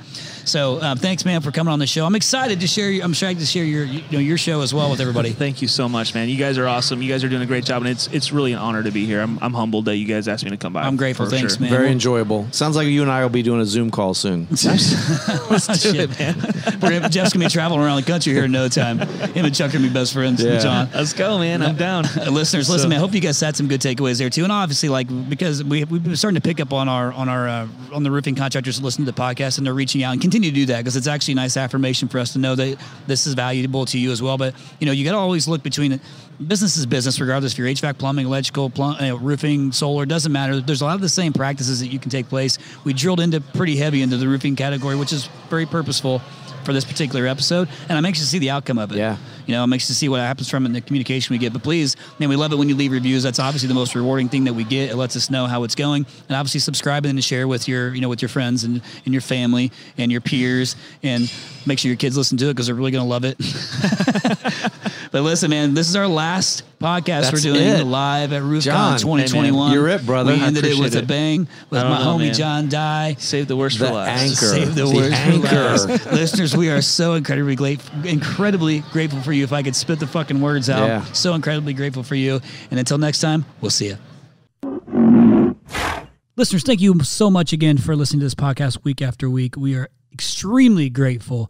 So, um, thanks, man, for coming on the show. I'm excited to share. I'm excited to share your you know your show as well with everybody. Thank you so much, man. You guys are awesome. You guys are doing a great job, and it's it's really an honor to be here. I'm, I'm humbled that you guys asked me to come by. I'm grateful. for Thanks, sure. man. Very enjoyable. Sounds like you and I will be doing a Zoom call soon. (laughs) Let's do it, man. We're gonna, Jeff's gonna be traveling around the country here in no time. Him and Chuck are gonna be best friends. Yeah. John. Let's go, man. I'm down. Uh, listeners, listen, man. I hope you guys had some good takeaways there too. And obviously, like because we we've been starting to pick up on our on our uh, on the roofing contractors that listen to the podcast and they're reaching out and continue to do that because it's actually a nice affirmation for us to know that this is valuable to you as well. But you know, you got to always look between. Business is business, regardless if you're HVAC, plumbing, electrical, plum, roofing, solar. Doesn't matter. There's a lot of the same practices that you can take place. We drilled into pretty heavy into the roofing category, which is very purposeful for this particular episode, and I'm anxious to see the outcome of it. Yeah. You know, I'm anxious to see what happens from it and the communication we get. But please, man, we love it when you leave reviews. That's obviously the most rewarding thing that we get. It lets us know how it's going. And obviously subscribing and share with your, you know, with your friends and, and your family and your peers and make sure your kids listen to it because they're really going to love it. (laughs) but listen, man, this is our last podcast That's we're doing it. live at RoofCon John, hey, 2021. you're it, brother. We I ended it with appreciate a bang with my know, homie man. John Dye. Save the worst The for last. anchor. Save the, The worst for last. Listeners, we are so incredibly grateful, incredibly grateful for you. If I could spit the fucking words out, Yeah. so incredibly grateful for you. And until next time, we'll see you. Listeners, thank you so much again for listening to this podcast week after week. We are extremely grateful.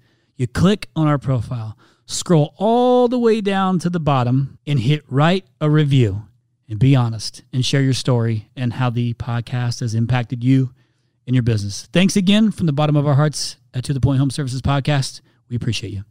You click on our profile, scroll all the way down to the bottom, and hit write a review. And be honest and share your story and how the podcast has impacted you and your business. Thanks again from the bottom of our hearts at To the Point Home Services Podcast. We appreciate you.